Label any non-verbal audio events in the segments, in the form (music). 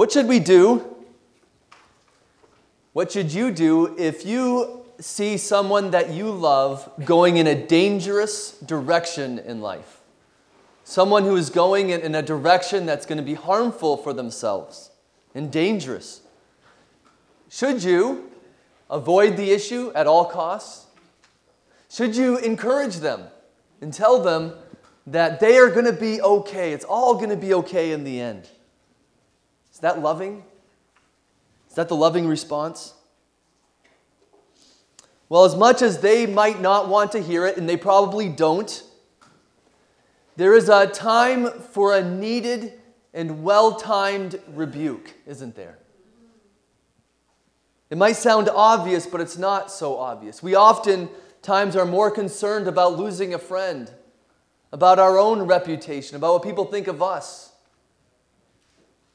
What should we do? What should you do if you see someone that you love going in a dangerous direction in life? Someone who is going in a direction that's going to be harmful for themselves and dangerous. Should you avoid the issue at all costs? Should you encourage them and tell them that they are going to be okay? It's all going to be okay in the end. Is that loving? Is that the loving response? Well, as much as they might not want to hear it, and they probably don't, there is a time for a needed and well timed rebuke, isn't there? It might sound obvious, but it's not so obvious. We often times are more concerned about losing a friend, about our own reputation, about what people think of us.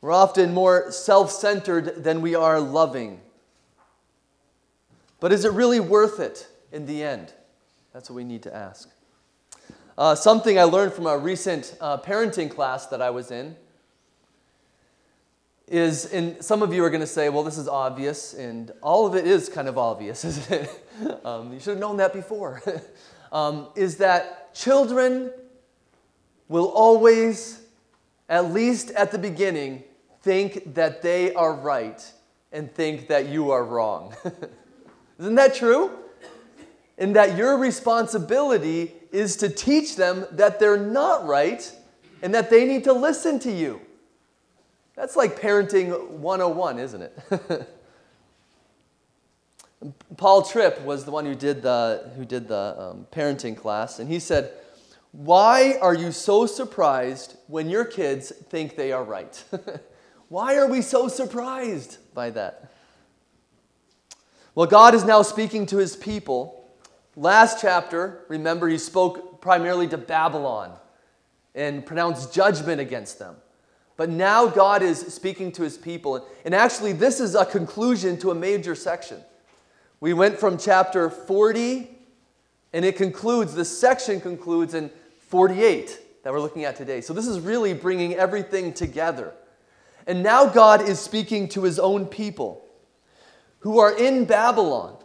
We're often more self centered than we are loving. But is it really worth it in the end? That's what we need to ask. Uh, something I learned from a recent uh, parenting class that I was in is, and some of you are going to say, well, this is obvious, and all of it is kind of obvious, (laughs) isn't it? um, you should have known that before. (laughs) um, is that children will always, at least at the beginning, think that they are right and think that you are wrong. (laughs) Isn't that true? And that your responsibility is to teach them that they're not right and that they need to listen to you. That's like parenting 101, isn't it? (laughs) Paul Tripp was the one who did the, who did the um, parenting class, and he said, Why are you so surprised when your kids think they are right? (laughs) Why are we so surprised by that? Well, God is now speaking to his people. Last chapter, remember, he spoke primarily to Babylon and pronounced judgment against them. But now God is speaking to his people. And actually, this is a conclusion to a major section. We went from chapter 40, and it concludes, this section concludes in 48 that we're looking at today. So this is really bringing everything together. And now God is speaking to his own people who are in Babylon.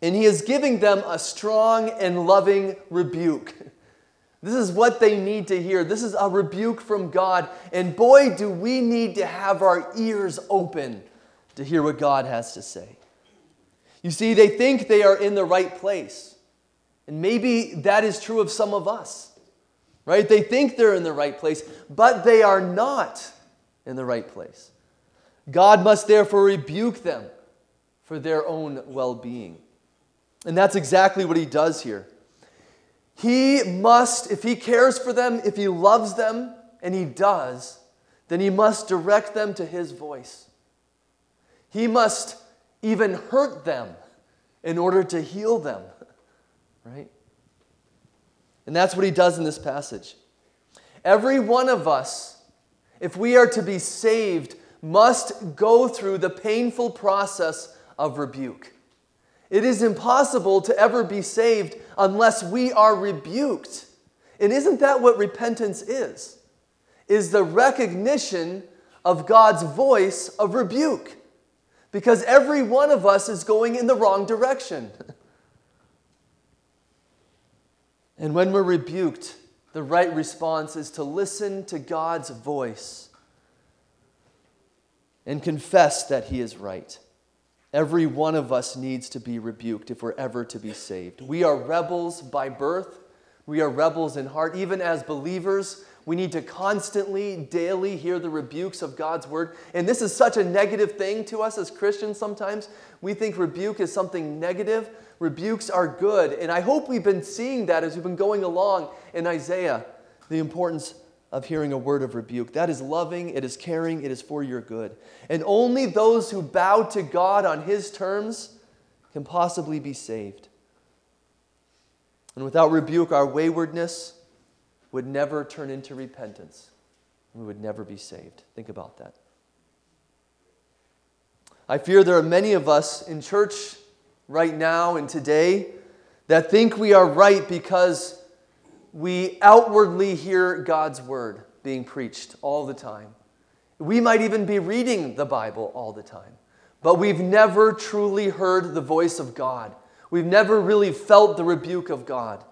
And he is giving them a strong and loving rebuke. (laughs) This is what they need to hear. This is a rebuke from God. And boy, do we need to have our ears open to hear what God has to say. You see, they think they are in the right place. And maybe that is true of some of us, right? They think they're in the right place, but they are not in the right place. God must therefore rebuke them for their own well being. And that's exactly what he does here. He must, if he cares for them, if he loves them, and he does, then he must direct them to his voice. He must even hurt them in order to heal them, (laughs) right? And that's what he does in this passage. Every one of us, if we are to be saved, must go through the painful process of rebuke. It is impossible to ever be saved unless we are rebuked. And isn't that what repentance is? Is the recognition of God's voice of rebuke. Because every one of us is going in the wrong direction. (laughs) and when we're rebuked, the right response is to listen to God's voice and confess that He is right. Every one of us needs to be rebuked if we're ever to be saved. We are rebels by birth, we are rebels in heart. Even as believers, we need to constantly, daily hear the rebukes of God's word. And this is such a negative thing to us as Christians sometimes. We think rebuke is something negative. Rebukes are good. And I hope we've been seeing that as we've been going along in Isaiah, the importance of hearing a word of rebuke. That is loving, it is caring, it is for your good. And only those who bow to God on His terms can possibly be saved. And without rebuke, our waywardness would never turn into repentance. We would never be saved. Think about that. I fear there are many of us in church right now and today that think we are right because we outwardly hear God's word being preached all the time. We might even be reading the Bible all the time, but we've never truly heard the voice of God. We've never really felt the rebuke of God.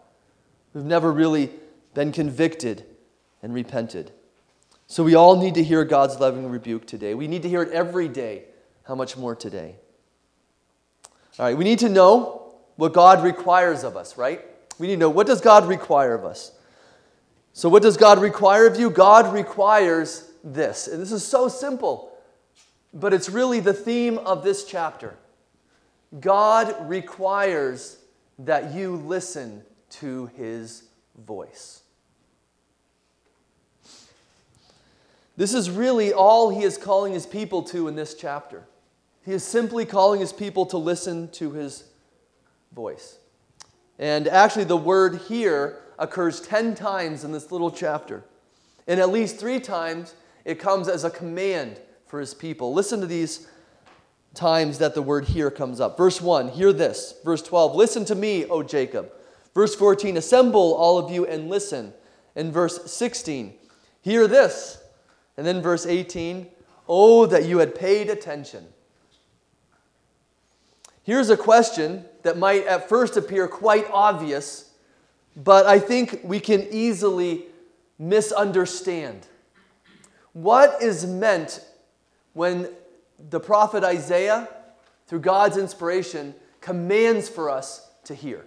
We've never really been convicted and repented. So we all need to hear God's loving rebuke today. We need to hear it every day. How much more today? All right, we need to know what God requires of us, right? We need to know what does God require of us? So what does God require of you? God requires this. And this is so simple, but it's really the theme of this chapter. God requires that you listen to his voice. This is really all he is calling his people to in this chapter. He is simply calling his people to listen to his voice. And actually, the word here occurs 10 times in this little chapter. And at least three times it comes as a command for his people. Listen to these times that the word here comes up. Verse 1, hear this. Verse 12, listen to me, O Jacob. Verse 14, assemble all of you and listen. And verse 16, hear this. And then verse 18, oh, that you had paid attention. Here's a question that might at first appear quite obvious, but I think we can easily misunderstand. What is meant when the prophet Isaiah, through God's inspiration, commands for us to hear?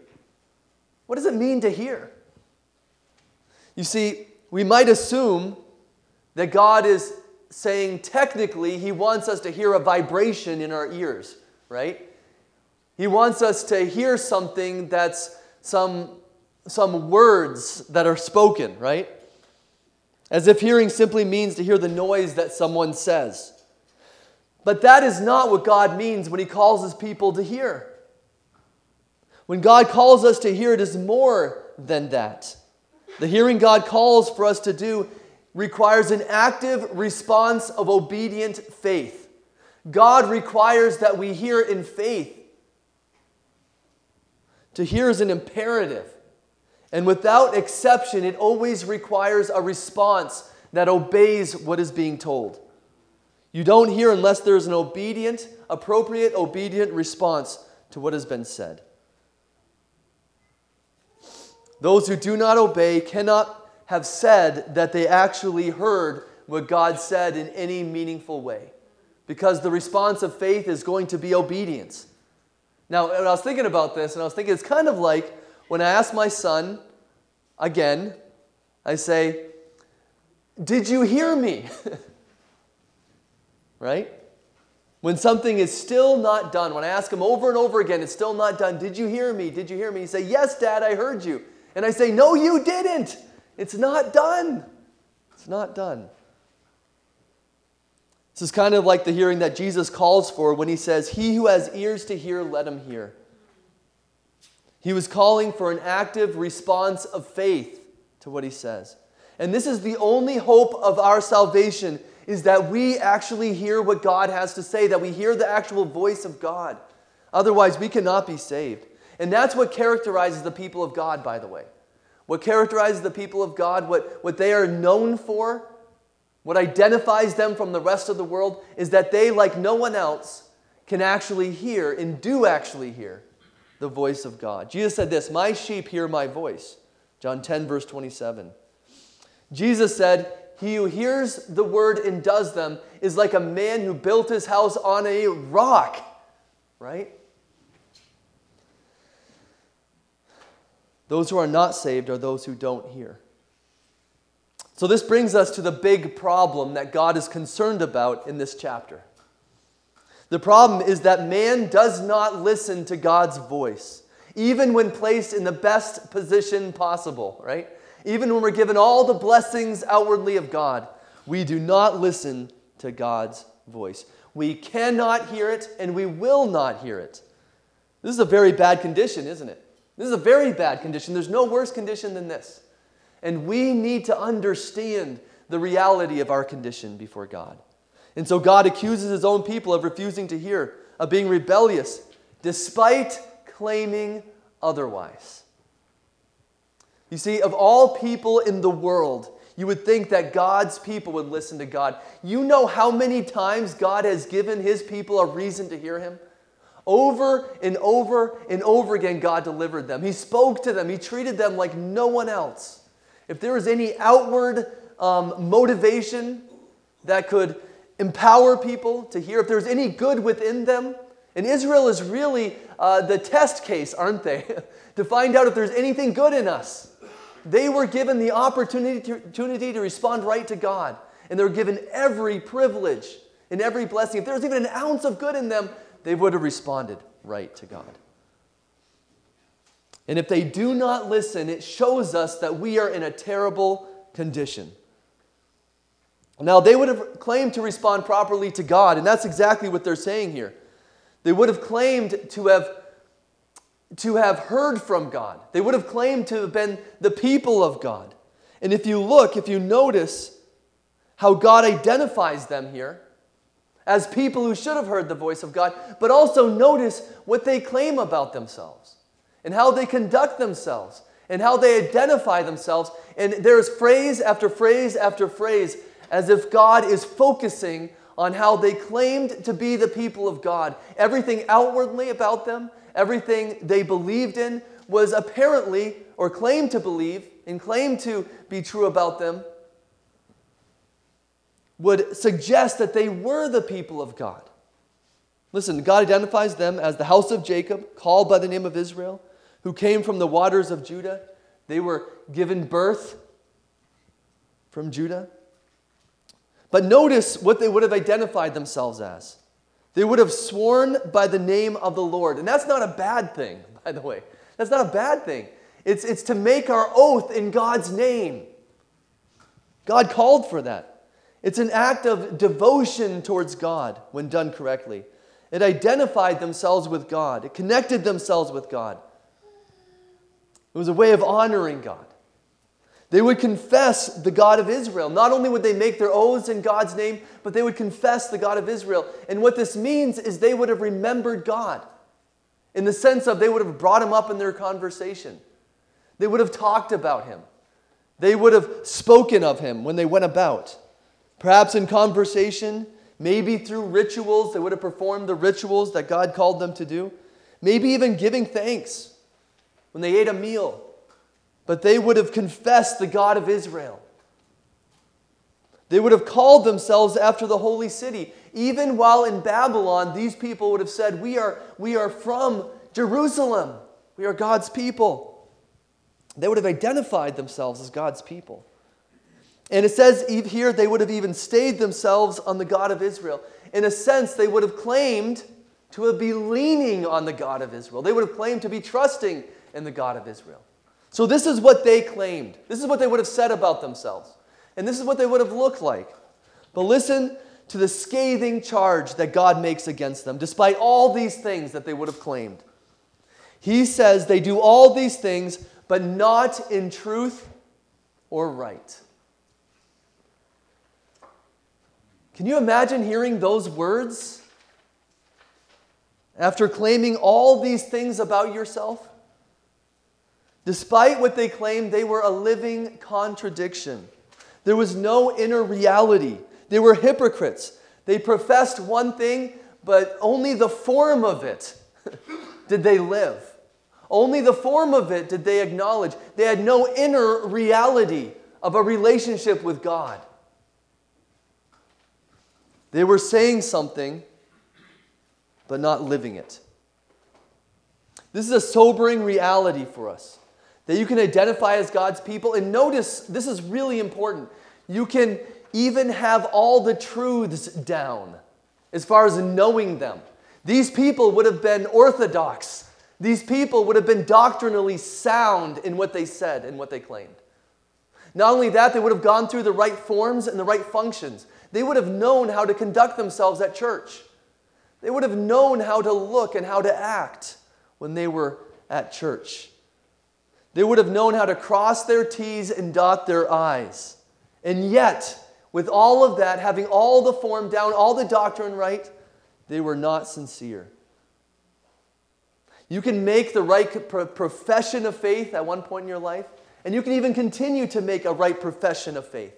What does it mean to hear? You see, we might assume that God is saying technically he wants us to hear a vibration in our ears, right? He wants us to hear something that's some, some words that are spoken, right? As if hearing simply means to hear the noise that someone says. But that is not what God means when He calls His people to hear. When God calls us to hear, it is more than that. The hearing God calls for us to do requires an active response of obedient faith. God requires that we hear in faith. To hear is an imperative. And without exception, it always requires a response that obeys what is being told. You don't hear unless there's an obedient, appropriate, obedient response to what has been said. Those who do not obey cannot have said that they actually heard what God said in any meaningful way because the response of faith is going to be obedience. Now, I was thinking about this, and I was thinking it's kind of like when I ask my son again, I say, Did you hear me? (laughs) right? When something is still not done, when I ask him over and over again, it's still not done. Did you hear me? Did you hear me? He say, Yes, Dad, I heard you. And I say, No, you didn't. It's not done. It's not done. This is kind of like the hearing that Jesus calls for when he says, He who has ears to hear, let him hear. He was calling for an active response of faith to what he says. And this is the only hope of our salvation is that we actually hear what God has to say, that we hear the actual voice of God. Otherwise, we cannot be saved. And that's what characterizes the people of God, by the way. What characterizes the people of God, what, what they are known for, what identifies them from the rest of the world, is that they, like no one else, can actually hear and do actually hear the voice of God. Jesus said this My sheep hear my voice. John 10, verse 27. Jesus said, He who hears the word and does them is like a man who built his house on a rock, right? Those who are not saved are those who don't hear. So, this brings us to the big problem that God is concerned about in this chapter. The problem is that man does not listen to God's voice, even when placed in the best position possible, right? Even when we're given all the blessings outwardly of God, we do not listen to God's voice. We cannot hear it and we will not hear it. This is a very bad condition, isn't it? This is a very bad condition. There's no worse condition than this. And we need to understand the reality of our condition before God. And so God accuses his own people of refusing to hear, of being rebellious, despite claiming otherwise. You see, of all people in the world, you would think that God's people would listen to God. You know how many times God has given his people a reason to hear him? Over and over and over again, God delivered them. He spoke to them, He treated them like no one else. If there was any outward um, motivation that could empower people to hear, if there's any good within them, and Israel is really uh, the test case, aren't they? (laughs) to find out if there's anything good in us. They were given the opportunity to, opportunity to respond right to God, and they were given every privilege and every blessing. If there was even an ounce of good in them, they would have responded right to God. And if they do not listen, it shows us that we are in a terrible condition. Now, they would have claimed to respond properly to God, and that's exactly what they're saying here. They would have claimed to have, to have heard from God, they would have claimed to have been the people of God. And if you look, if you notice how God identifies them here, as people who should have heard the voice of God, but also notice what they claim about themselves and how they conduct themselves and how they identify themselves. And there's phrase after phrase after phrase as if God is focusing on how they claimed to be the people of God. Everything outwardly about them, everything they believed in, was apparently, or claimed to believe, and claimed to be true about them, would suggest that they were the people of God. Listen, God identifies them as the house of Jacob, called by the name of Israel, who came from the waters of Judah. They were given birth from Judah. But notice what they would have identified themselves as. They would have sworn by the name of the Lord. And that's not a bad thing, (laughs) by the way. That's not a bad thing. It's, it's to make our oath in God's name. God called for that. It's an act of devotion towards God when done correctly. It identified themselves with God, it connected themselves with God. It was a way of honoring God. They would confess the God of Israel. Not only would they make their oaths in God's name, but they would confess the God of Israel. And what this means is they would have remembered God in the sense of they would have brought him up in their conversation. They would have talked about him. They would have spoken of him when they went about. Perhaps in conversation, maybe through rituals, they would have performed the rituals that God called them to do. Maybe even giving thanks when they ate a meal. But they would have confessed the God of Israel. They would have called themselves after the holy city. Even while in Babylon, these people would have said, We are, we are from Jerusalem. We are God's people. They would have identified themselves as God's people. And it says here they would have even stayed themselves on the God of Israel. In a sense, they would have claimed to be leaning on the God of Israel. They would have claimed to be trusting in the God of Israel. So, this is what they claimed. This is what they would have said about themselves. And this is what they would have looked like. But listen to the scathing charge that God makes against them, despite all these things that they would have claimed. He says they do all these things, but not in truth or right. Can you imagine hearing those words after claiming all these things about yourself? Despite what they claimed, they were a living contradiction. There was no inner reality. They were hypocrites. They professed one thing, but only the form of it (laughs) did they live. Only the form of it did they acknowledge. They had no inner reality of a relationship with God. They were saying something, but not living it. This is a sobering reality for us that you can identify as God's people. And notice, this is really important. You can even have all the truths down as far as knowing them. These people would have been orthodox. These people would have been doctrinally sound in what they said and what they claimed. Not only that, they would have gone through the right forms and the right functions. They would have known how to conduct themselves at church. They would have known how to look and how to act when they were at church. They would have known how to cross their T's and dot their I's. And yet, with all of that, having all the form down, all the doctrine right, they were not sincere. You can make the right profession of faith at one point in your life, And you can even continue to make a right profession of faith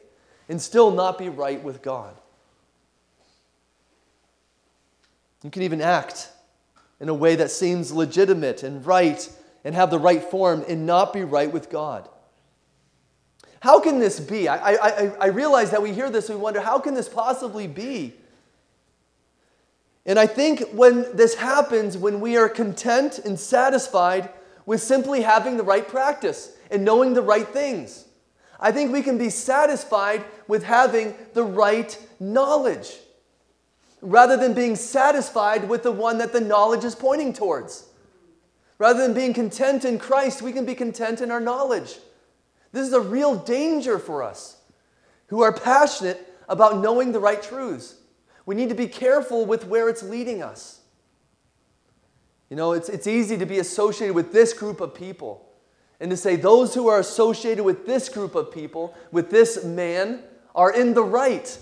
and still not be right with God. You can even act in a way that seems legitimate and right and have the right form and not be right with God. How can this be? I, I, I realize that we hear this and we wonder, how can this possibly be? And I think when this happens, when we are content and satisfied with simply having the right practice and knowing the right things, I think we can be satisfied with having the right knowledge rather than being satisfied with the one that the knowledge is pointing towards. Rather than being content in Christ, we can be content in our knowledge. This is a real danger for us who are passionate about knowing the right truths. We need to be careful with where it's leading us. You know, it's, it's easy to be associated with this group of people and to say those who are associated with this group of people, with this man, are in the right.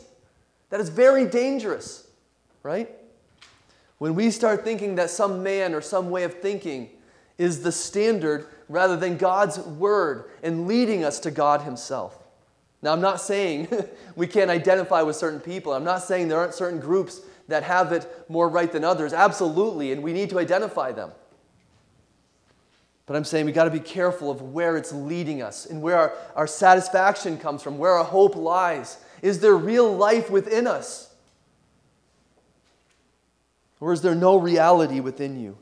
That is very dangerous, right? When we start thinking that some man or some way of thinking is the standard rather than God's word and leading us to God Himself. Now, I'm not saying (laughs) we can't identify with certain people. I'm not saying there aren't certain groups that have it more right than others. Absolutely, and we need to identify them. But I'm saying we got to be careful of where it's leading us and where our, our satisfaction comes from, where our hope lies. Is there real life within us? Or is there no reality within you?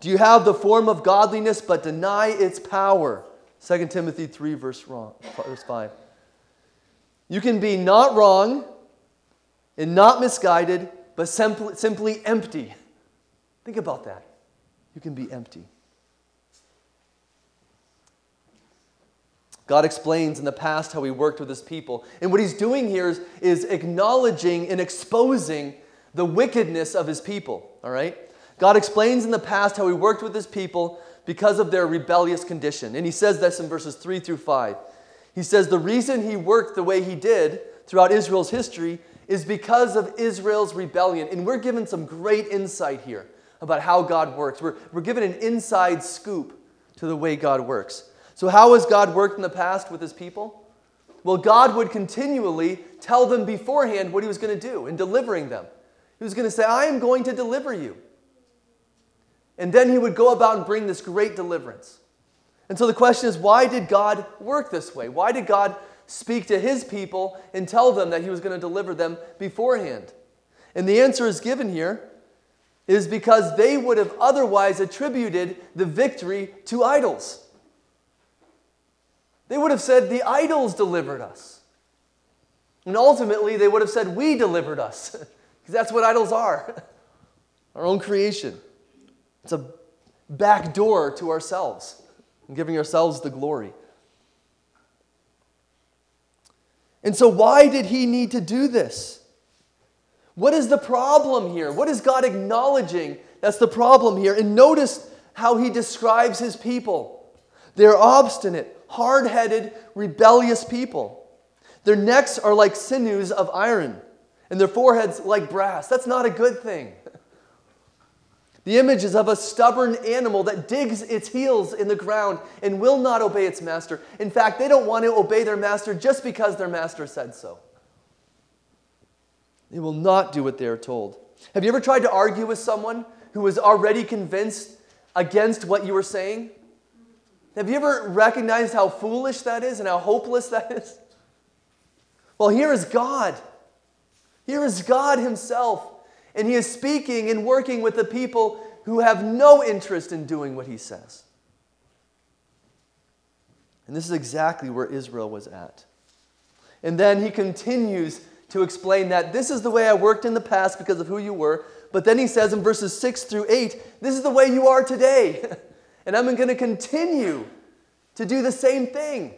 Do you have the form of godliness but deny its power? 2 Timothy 3, verse, wrong, verse 5. You can be not wrong and not misguided, but simply, simply empty. Think about that. You can be empty. God explains in the past how he worked with his people. And what he's doing here is, is acknowledging and exposing the wickedness of his people. All right? God explains in the past how he worked with his people because of their rebellious condition. And he says this in verses 3 through 5. He says the reason he worked the way he did throughout Israel's history is because of Israel's rebellion. And we're given some great insight here about how God works. We're, we're given an inside scoop to the way God works. So, how has God worked in the past with his people? Well, God would continually tell them beforehand what he was going to do in delivering them. He was going to say, I am going to deliver you. And then he would go about and bring this great deliverance. And so the question is why did God work this way? Why did God speak to his people and tell them that he was going to deliver them beforehand? And the answer is given here is because they would have otherwise attributed the victory to idols. They would have said, The idols delivered us. And ultimately, they would have said, We delivered us. (laughs) Because that's what idols are (laughs) our own creation. It's a back door to ourselves and giving ourselves the glory. And so, why did he need to do this? What is the problem here? What is God acknowledging that's the problem here? And notice how he describes his people. They're obstinate, hard headed, rebellious people. Their necks are like sinews of iron, and their foreheads like brass. That's not a good thing. The image is of a stubborn animal that digs its heels in the ground and will not obey its master. In fact, they don't want to obey their master just because their master said so. They will not do what they are told. Have you ever tried to argue with someone who was already convinced against what you were saying? Have you ever recognized how foolish that is and how hopeless that is? Well, here is God. Here is God Himself and he is speaking and working with the people who have no interest in doing what he says. And this is exactly where Israel was at. And then he continues to explain that this is the way I worked in the past because of who you were. But then he says in verses 6 through 8, this is the way you are today. (laughs) and I'm going to continue to do the same thing.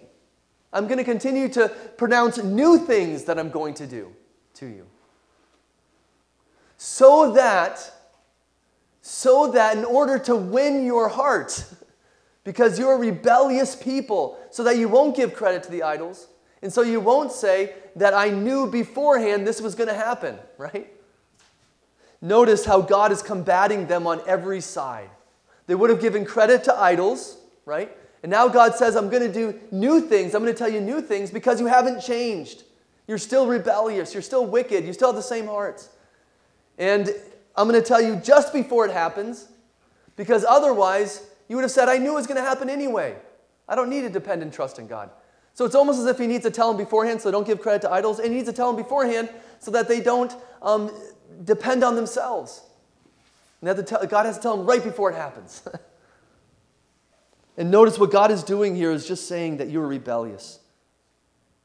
I'm going to continue to pronounce new things that I'm going to do to you so that so that in order to win your heart (laughs) because you're a rebellious people so that you won't give credit to the idols and so you won't say that I knew beforehand this was going to happen, (laughs) right? Notice how God is combating them on every side. They would have given credit to idols, right? And now God says, I'm going to do new things. I'm going to tell you new things because you haven't changed. You're still rebellious. You're still wicked. You still have the same hearts. And I'm going to tell you just before it happens because otherwise you would have said, I knew it was going to happen anyway. I don't need to depend and trust in God. So it's almost as if he needs to tell them beforehand so don't give credit to idols, and he needs to tell them beforehand so that they don't um, depend on themselves. And tell, God has to tell them right before it happens. (laughs) and notice what God is doing here is just saying that you are rebellious.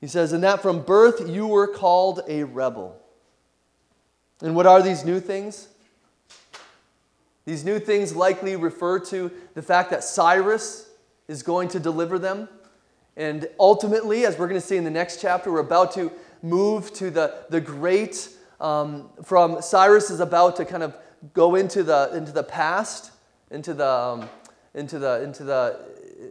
He says, And that from birth you were called a rebel. And what are these new things? These new things likely refer to the fact that Cyrus is going to deliver them. And ultimately, as we're going to see in the next chapter, we're about to move to the, the great, um, from Cyrus is about to kind of go into the, into the past, into the, um, into, the, into, the,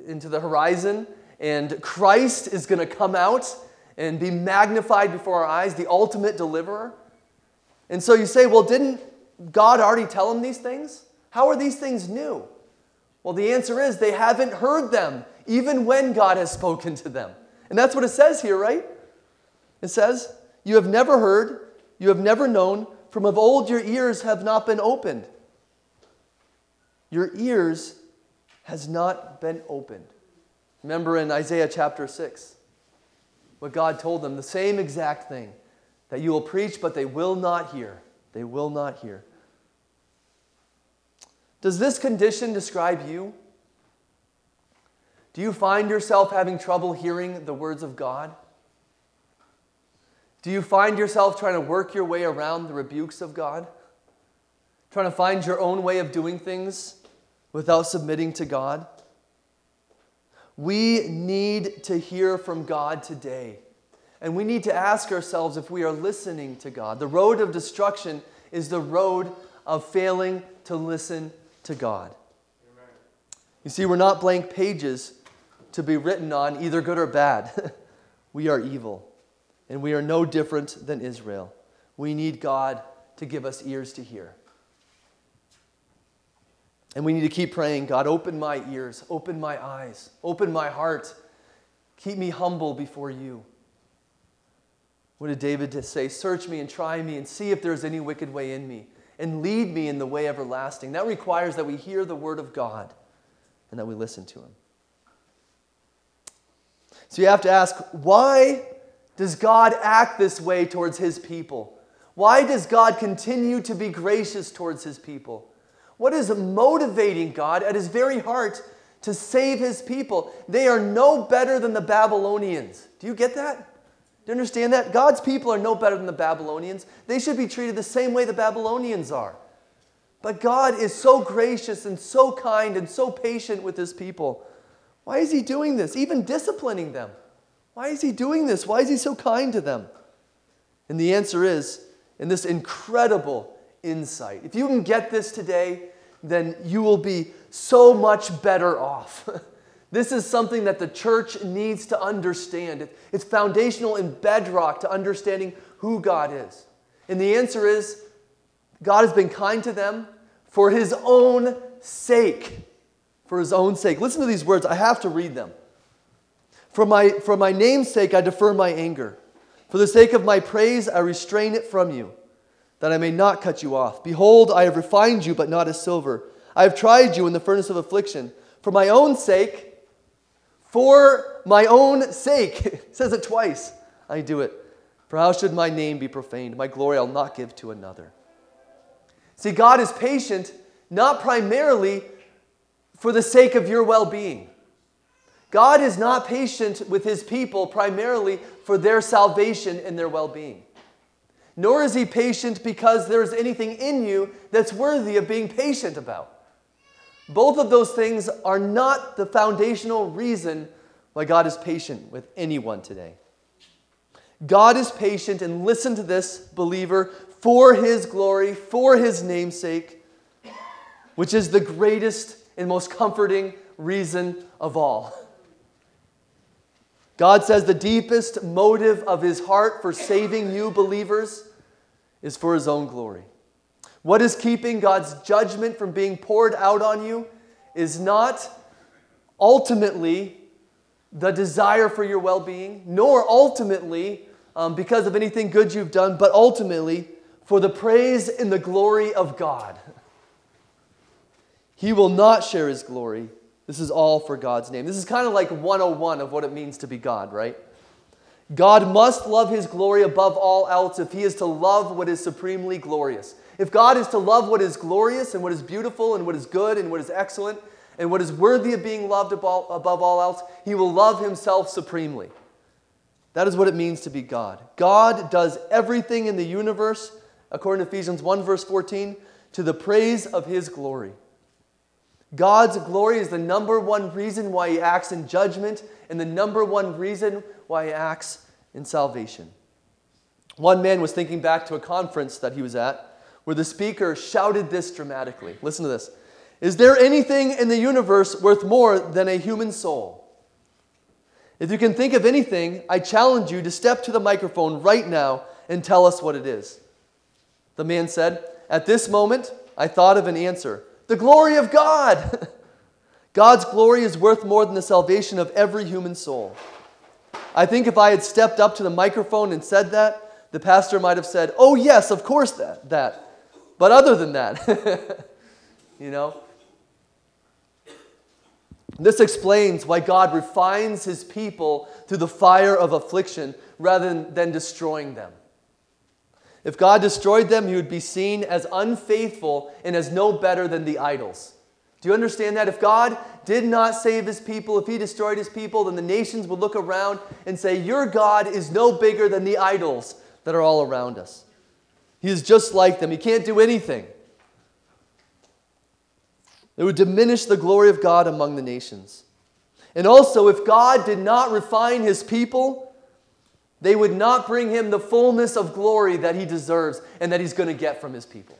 into the horizon, and Christ is going to come out and be magnified before our eyes, the ultimate deliverer. And so you say, well, didn't God already tell them these things? How are these things new? Well, the answer is they haven't heard them, even when God has spoken to them. And that's what it says here, right? It says, You have never heard, you have never known, from of old your ears have not been opened. Your ears has not been opened. Remember in Isaiah chapter 6, what God told them, the same exact thing that you will preach, but they will not hear. They will not hear. Does this condition describe you? Do you find yourself having trouble hearing the words of God? Do you find yourself trying to work your way around the rebukes of God? Trying to find your own way of doing things without submitting to God? We need to hear from God today. And we need to ask ourselves if we are listening to God. The road of destruction is the road of failing to listen to God. Amen. You see, we're not blank pages to be written on, either good or bad. (laughs) we are evil, and we are no different than Israel. We need God to give us ears to hear. And we need to keep praying God, open my ears, open my eyes, open my heart. Keep me humble before you. What did David say? Search me and try me and see if there's any wicked way in me and lead me in the way everlasting. That requires that we hear the word of God and that we listen to him. So you have to ask why does God act this way towards his people? Why does God continue to be gracious towards his people? What is motivating God at his very heart to save his people? They are no better than the Babylonians. Do you get that? Do you understand that? God's people are no better than the Babylonians. They should be treated the same way the Babylonians are. But God is so gracious and so kind and so patient with his people. Why is he doing this? Even disciplining them. Why is he doing this? Why is he so kind to them? And the answer is in this incredible insight. If you can get this today, then you will be so much better off. (laughs) This is something that the church needs to understand. It's foundational and bedrock to understanding who God is. And the answer is God has been kind to them for his own sake. For his own sake. Listen to these words. I have to read them. For my, for my name's sake, I defer my anger. For the sake of my praise, I restrain it from you, that I may not cut you off. Behold, I have refined you, but not as silver. I have tried you in the furnace of affliction. For my own sake, for my own sake. (laughs) it says it twice. I do it. For how should my name be profaned? My glory I'll not give to another. See, God is patient not primarily for the sake of your well being. God is not patient with his people primarily for their salvation and their well being. Nor is he patient because there's anything in you that's worthy of being patient about. Both of those things are not the foundational reason why God is patient with anyone today. God is patient, and listen to this, believer, for his glory, for his namesake, which is the greatest and most comforting reason of all. God says the deepest motive of his heart for saving you, believers, is for his own glory. What is keeping God's judgment from being poured out on you is not ultimately the desire for your well being, nor ultimately um, because of anything good you've done, but ultimately for the praise and the glory of God. He will not share his glory. This is all for God's name. This is kind of like 101 of what it means to be God, right? God must love his glory above all else if he is to love what is supremely glorious. If God is to love what is glorious and what is beautiful and what is good and what is excellent and what is worthy of being loved above all else, he will love himself supremely. That is what it means to be God. God does everything in the universe, according to Ephesians 1, verse 14, to the praise of his glory. God's glory is the number one reason why he acts in judgment and the number one reason why he acts in salvation. One man was thinking back to a conference that he was at where the speaker shouted this dramatically. Listen to this Is there anything in the universe worth more than a human soul? If you can think of anything, I challenge you to step to the microphone right now and tell us what it is. The man said, At this moment, I thought of an answer the glory of God. (laughs) God's glory is worth more than the salvation of every human soul. I think if I had stepped up to the microphone and said that, the pastor might have said, Oh, yes, of course, that. that. But other than that, (laughs) you know, this explains why God refines his people through the fire of affliction rather than destroying them. If God destroyed them, he would be seen as unfaithful and as no better than the idols. Do you understand that? If God did not save his people, if he destroyed his people, then the nations would look around and say, Your God is no bigger than the idols that are all around us. He is just like them. He can't do anything. It would diminish the glory of God among the nations. And also, if God did not refine his people, they would not bring him the fullness of glory that he deserves and that he's going to get from his people.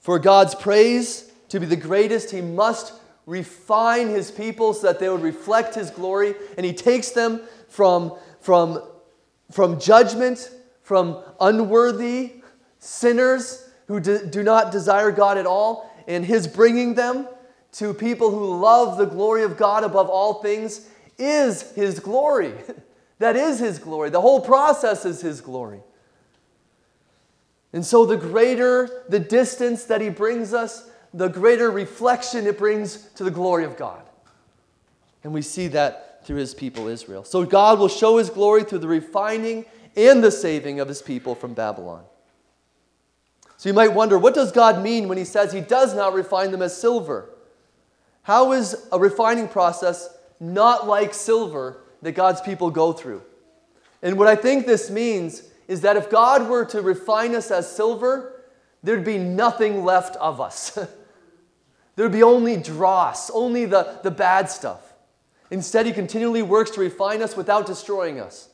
For God's praise to be the greatest, he must refine his people so that they would reflect his glory. And he takes them from, from, from judgment, from unworthy sinners who do, not desire God at all, and his bringing them to people who love the glory of God above all things is his glory. (laughs) that is his glory. The whole process is his glory. And so, the greater the distance that he brings us, the greater reflection it brings to the glory of God. And we see that through his people, Israel. So, God will show his glory through the refining and the saving of his people from Babylon. So you might wonder, what does God mean when he says he does not refine them as silver? How is a refining process not like silver that God's people go through? And what I think this means is that if God were to refine us as silver, there'd be nothing left of us. (laughs) there'd be only dross, only the, the bad stuff. Instead, He continually works to refine us without destroying us.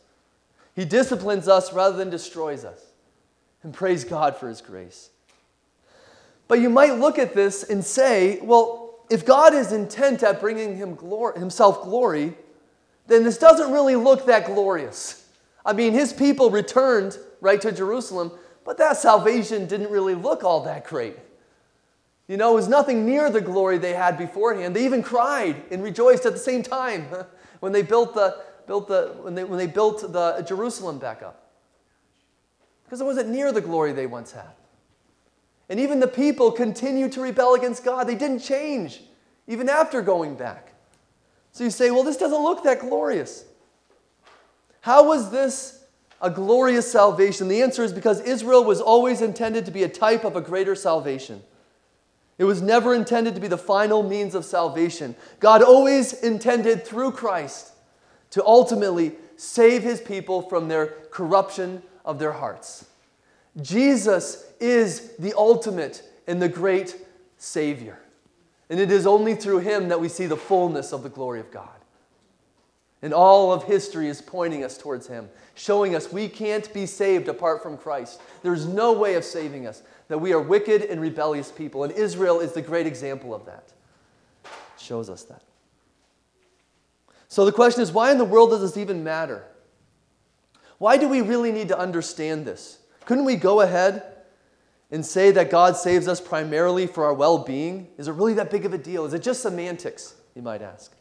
He disciplines us rather than destroys us. And praise God for His grace. But you might look at this and say, well, if God is intent at bringing him glory, Himself glory, then this doesn't really look that glorious. I mean, His people returned right to Jerusalem, but that salvation didn't really look all that great. You know, it was nothing near the glory they had beforehand. They even cried and rejoiced at the same time (laughs) when they built the, built the, when they, when they built the Jerusalem back up because it wasn't near the glory they once had. And even the people continued to rebel against God. They didn't change, even after going back. So you say, well, this doesn't look that glorious. How was this a glorious salvation? The answer is because Israel was always intended to be a type of a greater salvation. It was never intended to be the final means of salvation. God always intended through Christ to ultimately save his people from their corruption of their hearts. Jesus is the ultimate and the great Savior. And it is only through him that we see the fullness of the glory of God. And all of history is pointing us towards him, showing us we can't be saved apart from Christ. There's no way of saving us, that we are wicked and rebellious people. And Israel is the great example of that. It shows us that. So the question is why in the world does this even matter? Why do we really need to understand this? Couldn't we go ahead and say that God saves us primarily for our well being? Is it really that big of a deal? Is it just semantics, you might ask?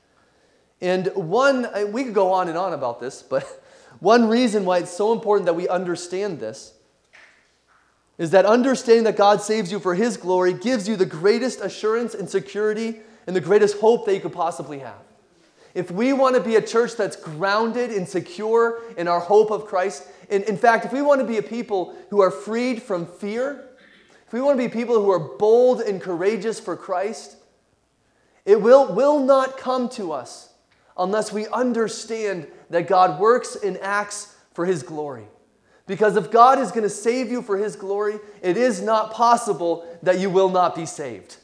And one, we could go on and on about this, but (laughs) one reason why it's so important that we understand this is that understanding that God saves you for His glory gives you the greatest assurance and security and the greatest hope that you could possibly have. If we want to be a church that's grounded and secure in our hope of Christ, in, in fact, if we want to be a people who are freed from fear, if we want to be people who are bold and courageous for Christ, it will, will not come to us unless we understand that God works and acts for His glory. Because if God is going to save you for His glory, it is not possible that you will not be saved.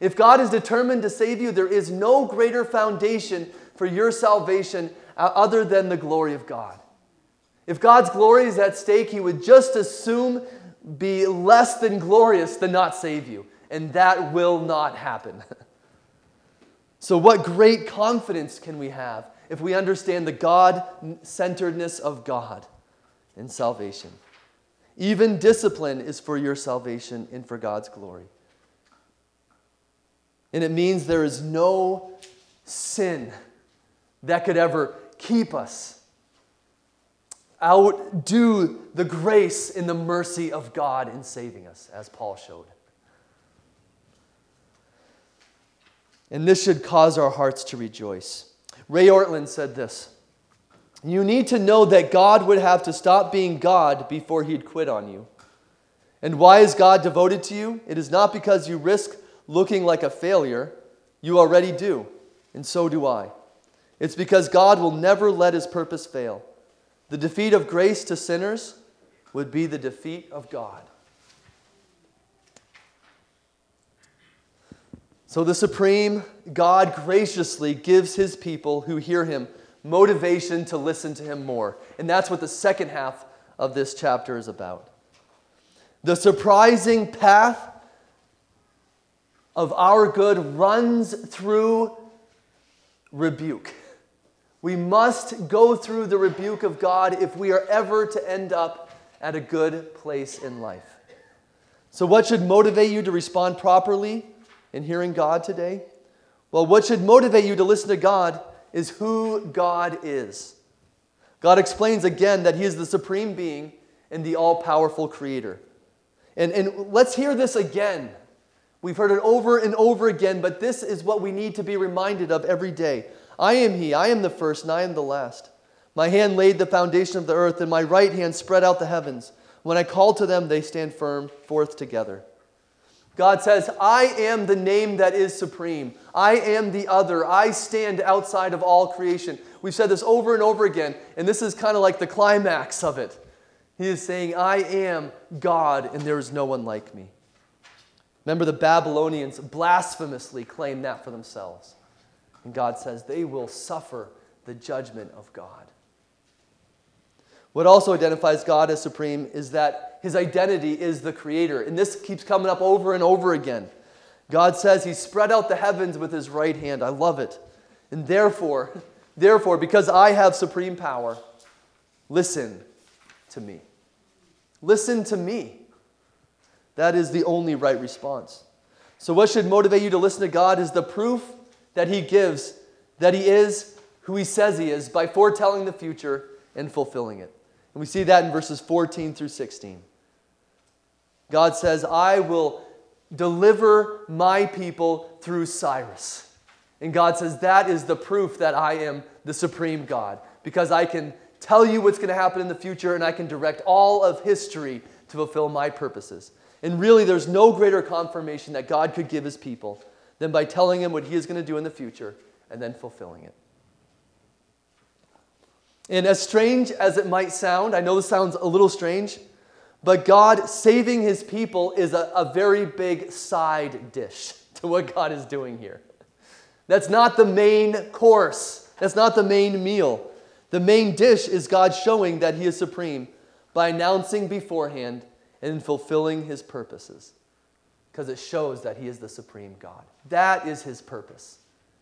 If God is determined to save you, there is no greater foundation for your salvation uh, other than the glory of God. If God's glory is at stake, He would just assume be less than glorious than not save you. And that will not happen. (laughs) so, what great confidence can we have if we understand the God centeredness of God in salvation? Even discipline is for your salvation and for God's glory. And it means there is no sin that could ever keep us, outdo the grace and the mercy of God in saving us, as Paul showed. And this should cause our hearts to rejoice. Ray Ortlund said this You need to know that God would have to stop being God before he'd quit on you. And why is God devoted to you? It is not because you risk looking like a failure, you already do, and so do I. It's because God will never let his purpose fail. The defeat of grace to sinners would be the defeat of God. So the supreme God graciously gives his people who hear him motivation to listen to him more. And that's what the second half of this chapter is about. The surprising path of our good runs through rebuke. We must go through the rebuke of God if we are ever to end up at a good place in life. So, what should motivate you to respond properly in hearing God today? Well, what should motivate you to listen to God is who God is. God explains again that He is the supreme being and the all powerful creator. And, and let's hear this again We've heard it over and over again, but this is what we need to be reminded of every day. I am He, I am the first, and I am the last. My hand laid the foundation of the earth, and my right hand spread out the heavens. When I call to them, they stand firm forth together. God says, I am the name that is supreme. I am the other. I stand outside of all creation. We've said this over and over again, and this is kind of like the climax of it. He is saying, I am God, and there is no one like me. Remember, the Babylonians blasphemously claimed that for themselves. And God says they will suffer the judgment of God. What also identifies God as supreme is that his identity is the creator. And this keeps coming up over and over again. God says he spread out the heavens with his right hand. I love it. And therefore, (laughs) therefore, because I have supreme power, listen to me. Listen to me. That is the only right response. So, what should motivate you to listen to God is the proof that He gives that He is who He says He is by foretelling the future and fulfilling it. And we see that in verses 14 through 16. God says, I will deliver my people through Cyrus. And God says, that is the proof that I am the supreme God, because I can tell you what's going to happen in the future and I can direct all of history to fulfill my purposes. And really, there's no greater confirmation that God could give his people than by telling him what he is going to do in the future and then fulfilling it. And as strange as it might sound, I know this sounds a little strange, but God saving his people is a, a very big side dish (laughs) to what God is doing here. That's not the main course, that's not the main meal. The main dish is God showing that he is supreme by announcing beforehand and in fulfilling his purposes because it shows that he is the supreme God. That is his purpose,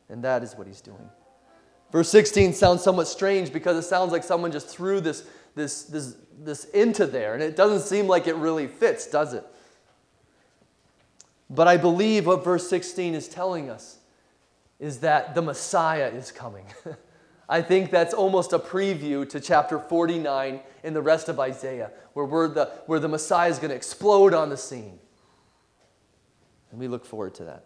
and that is what he's doing. Verse 16 sounds somewhat strange because it sounds like someone just threw this, this, this, this into there, and it doesn't seem like it really fits, does it? But I believe what verse 16 is telling us is that the Messiah is coming. (laughs) I think that's almost a preview to chapter 49 in the rest of Isaiah, where, the, where the Messiah is going to explode on the scene. And we look forward to that.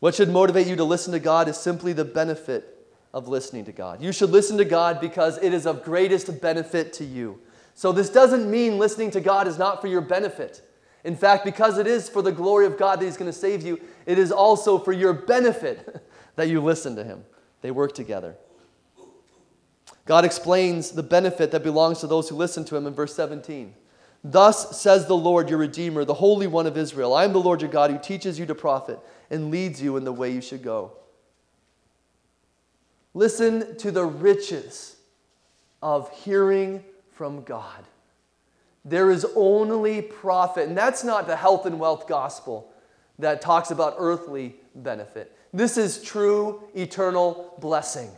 What should motivate you to listen to God is simply the benefit of listening to God. You should listen to God because it is of greatest benefit to you. So, this doesn't mean listening to God is not for your benefit. In fact, because it is for the glory of God that He's going to save you, it is also for your benefit (laughs) that you listen to Him. They work together. God explains the benefit that belongs to those who listen to Him in verse 17. Thus says the Lord your Redeemer, the Holy One of Israel I am the Lord your God who teaches you to profit and leads you in the way you should go. Listen to the riches of hearing from God. There is only profit, and that's not the health and wealth gospel that talks about earthly benefit. This is true eternal blessing.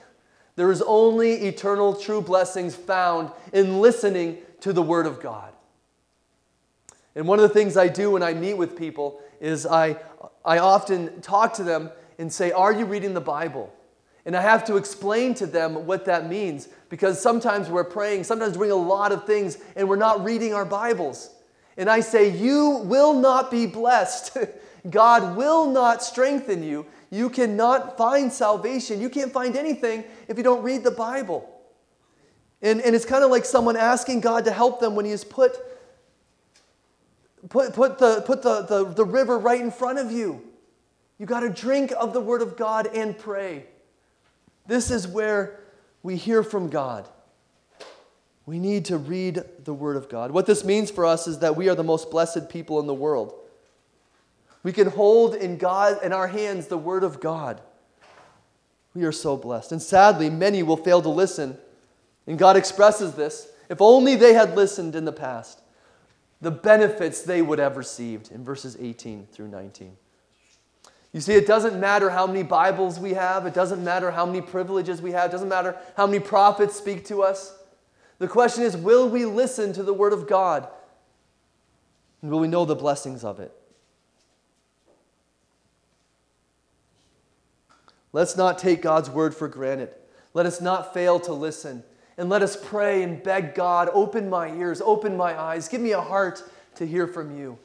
There is only eternal true blessings found in listening to the Word of God. And one of the things I do when I meet with people is I, I often talk to them and say, Are you reading the Bible? And I have to explain to them what that means because sometimes we're praying, sometimes we're doing a lot of things, and we're not reading our Bibles. And I say, You will not be blessed. (laughs) God will not strengthen you. You cannot find salvation. You can't find anything if you don't read the Bible. And, and it's kind of like someone asking God to help them when He has put, put, put, the, put the, the, the river right in front of you. You got to drink of the Word of God and pray. This is where we hear from God. We need to read the Word of God. What this means for us is that we are the most blessed people in the world. We can hold in God in our hands the Word of God. We are so blessed. And sadly, many will fail to listen. And God expresses this. If only they had listened in the past, the benefits they would have received in verses 18 through 19. You see, it doesn't matter how many Bibles we have, it doesn't matter how many privileges we have, it doesn't matter how many prophets speak to us. The question is will we listen to the Word of God? And will we know the blessings of it? Let's not take God's Word for granted. Let us not fail to listen. And let us pray and beg God, open my ears, open my eyes, give me a heart to hear from you.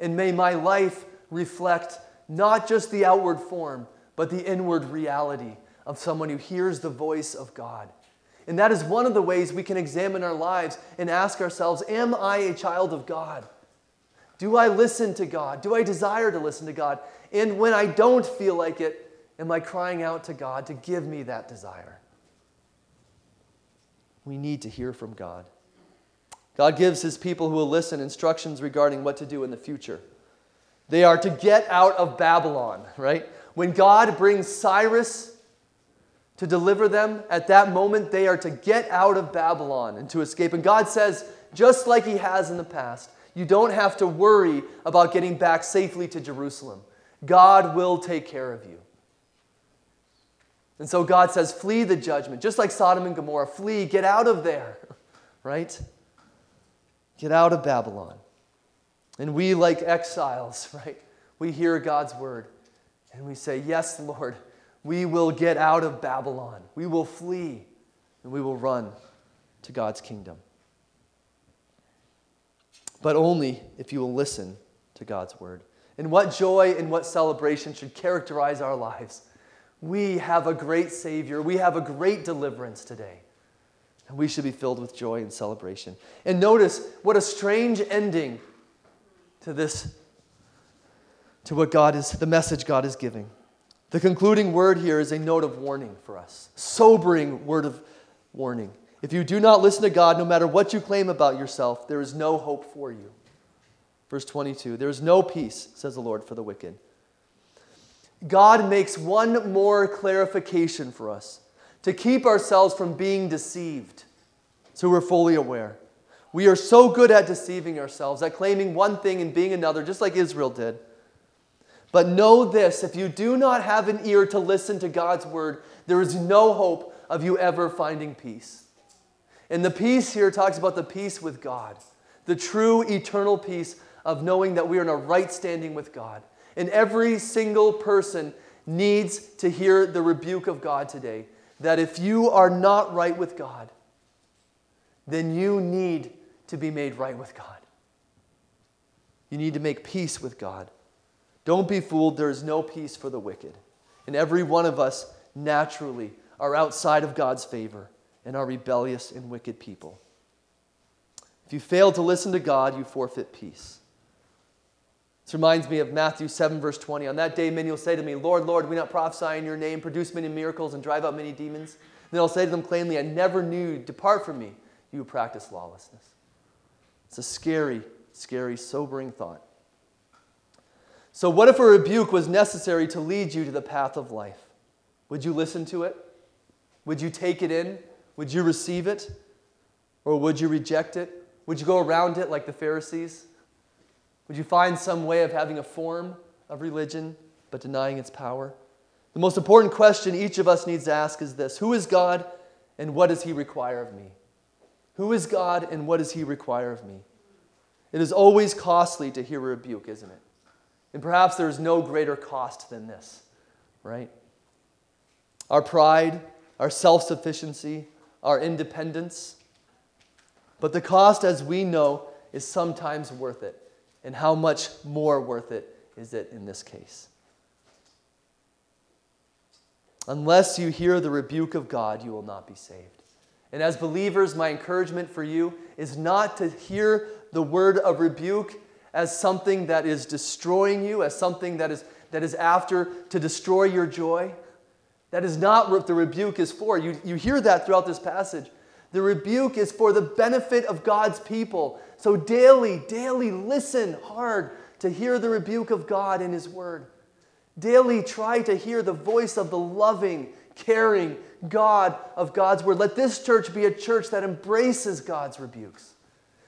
And may my life reflect not just the outward form, but the inward reality of someone who hears the voice of God. And that is one of the ways we can examine our lives and ask ourselves Am I a child of God? Do I listen to God? Do I desire to listen to God? And when I don't feel like it, am I crying out to God to give me that desire? We need to hear from God. God gives his people who will listen instructions regarding what to do in the future. They are to get out of Babylon, right? When God brings Cyrus to deliver them, at that moment they are to get out of Babylon and to escape. And God says, just like He has in the past, you don't have to worry about getting back safely to Jerusalem. God will take care of you. And so God says, flee the judgment, just like Sodom and Gomorrah. Flee, get out of there, (laughs) right? Get out of Babylon. And we, like exiles, (laughs) right, we hear God's word and we say, Yes, Lord, we will get out of Babylon. We will flee and we will run to God's kingdom. But only if you will listen to God's word. And what joy and what celebration should characterize our lives. We have a great Savior. We have a great deliverance today. And we should be filled with joy and celebration. And notice what a strange ending to this, to what God is, the message God is giving. The concluding word here is a note of warning for us, sobering word of warning. If you do not listen to God, no matter what you claim about yourself, there is no hope for you. Verse 22 There is no peace, says the Lord, for the wicked. God makes one more clarification for us to keep ourselves from being deceived so we're fully aware. We are so good at deceiving ourselves, at claiming one thing and being another, just like Israel did. But know this if you do not have an ear to listen to God's word, there is no hope of you ever finding peace. And the peace here talks about the peace with God, the true eternal peace of knowing that we are in a right standing with God. And every single person needs to hear the rebuke of God today that if you are not right with God, then you need to be made right with God. You need to make peace with God. Don't be fooled, there is no peace for the wicked. And every one of us naturally are outside of God's favor and are rebellious and wicked people. If you fail to listen to God, you forfeit peace. This reminds me of Matthew 7, verse 20. On that day, many will say to me, Lord, Lord, we not prophesy in your name, produce many miracles, and drive out many demons? Then I'll say to them plainly, I never knew you. Depart from me, you who practice lawlessness. It's a scary, scary, sobering thought. So, what if a rebuke was necessary to lead you to the path of life? Would you listen to it? Would you take it in? Would you receive it? Or would you reject it? Would you go around it like the Pharisees? Would you find some way of having a form of religion but denying its power? The most important question each of us needs to ask is this Who is God and what does He require of me? Who is God and what does He require of me? It is always costly to hear a rebuke, isn't it? And perhaps there is no greater cost than this, right? Our pride, our self sufficiency, our independence. But the cost, as we know, is sometimes worth it. And how much more worth it is it in this case? Unless you hear the rebuke of God, you will not be saved. And as believers, my encouragement for you is not to hear the word of rebuke as something that is destroying you, as something that is, that is after to destroy your joy. That is not what the rebuke is for. You, you hear that throughout this passage. The rebuke is for the benefit of God's people. So daily, daily listen hard to hear the rebuke of God in His Word. Daily try to hear the voice of the loving, caring God of God's Word. Let this church be a church that embraces God's rebukes.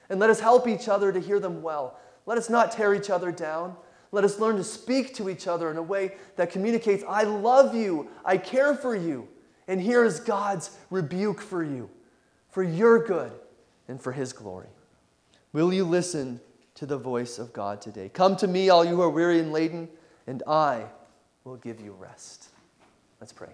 And let us help each other to hear them well. Let us not tear each other down. Let us learn to speak to each other in a way that communicates, I love you, I care for you. And here is God's rebuke for you, for your good and for his glory. Will you listen to the voice of God today? Come to me, all you who are weary and laden, and I will give you rest. Let's pray.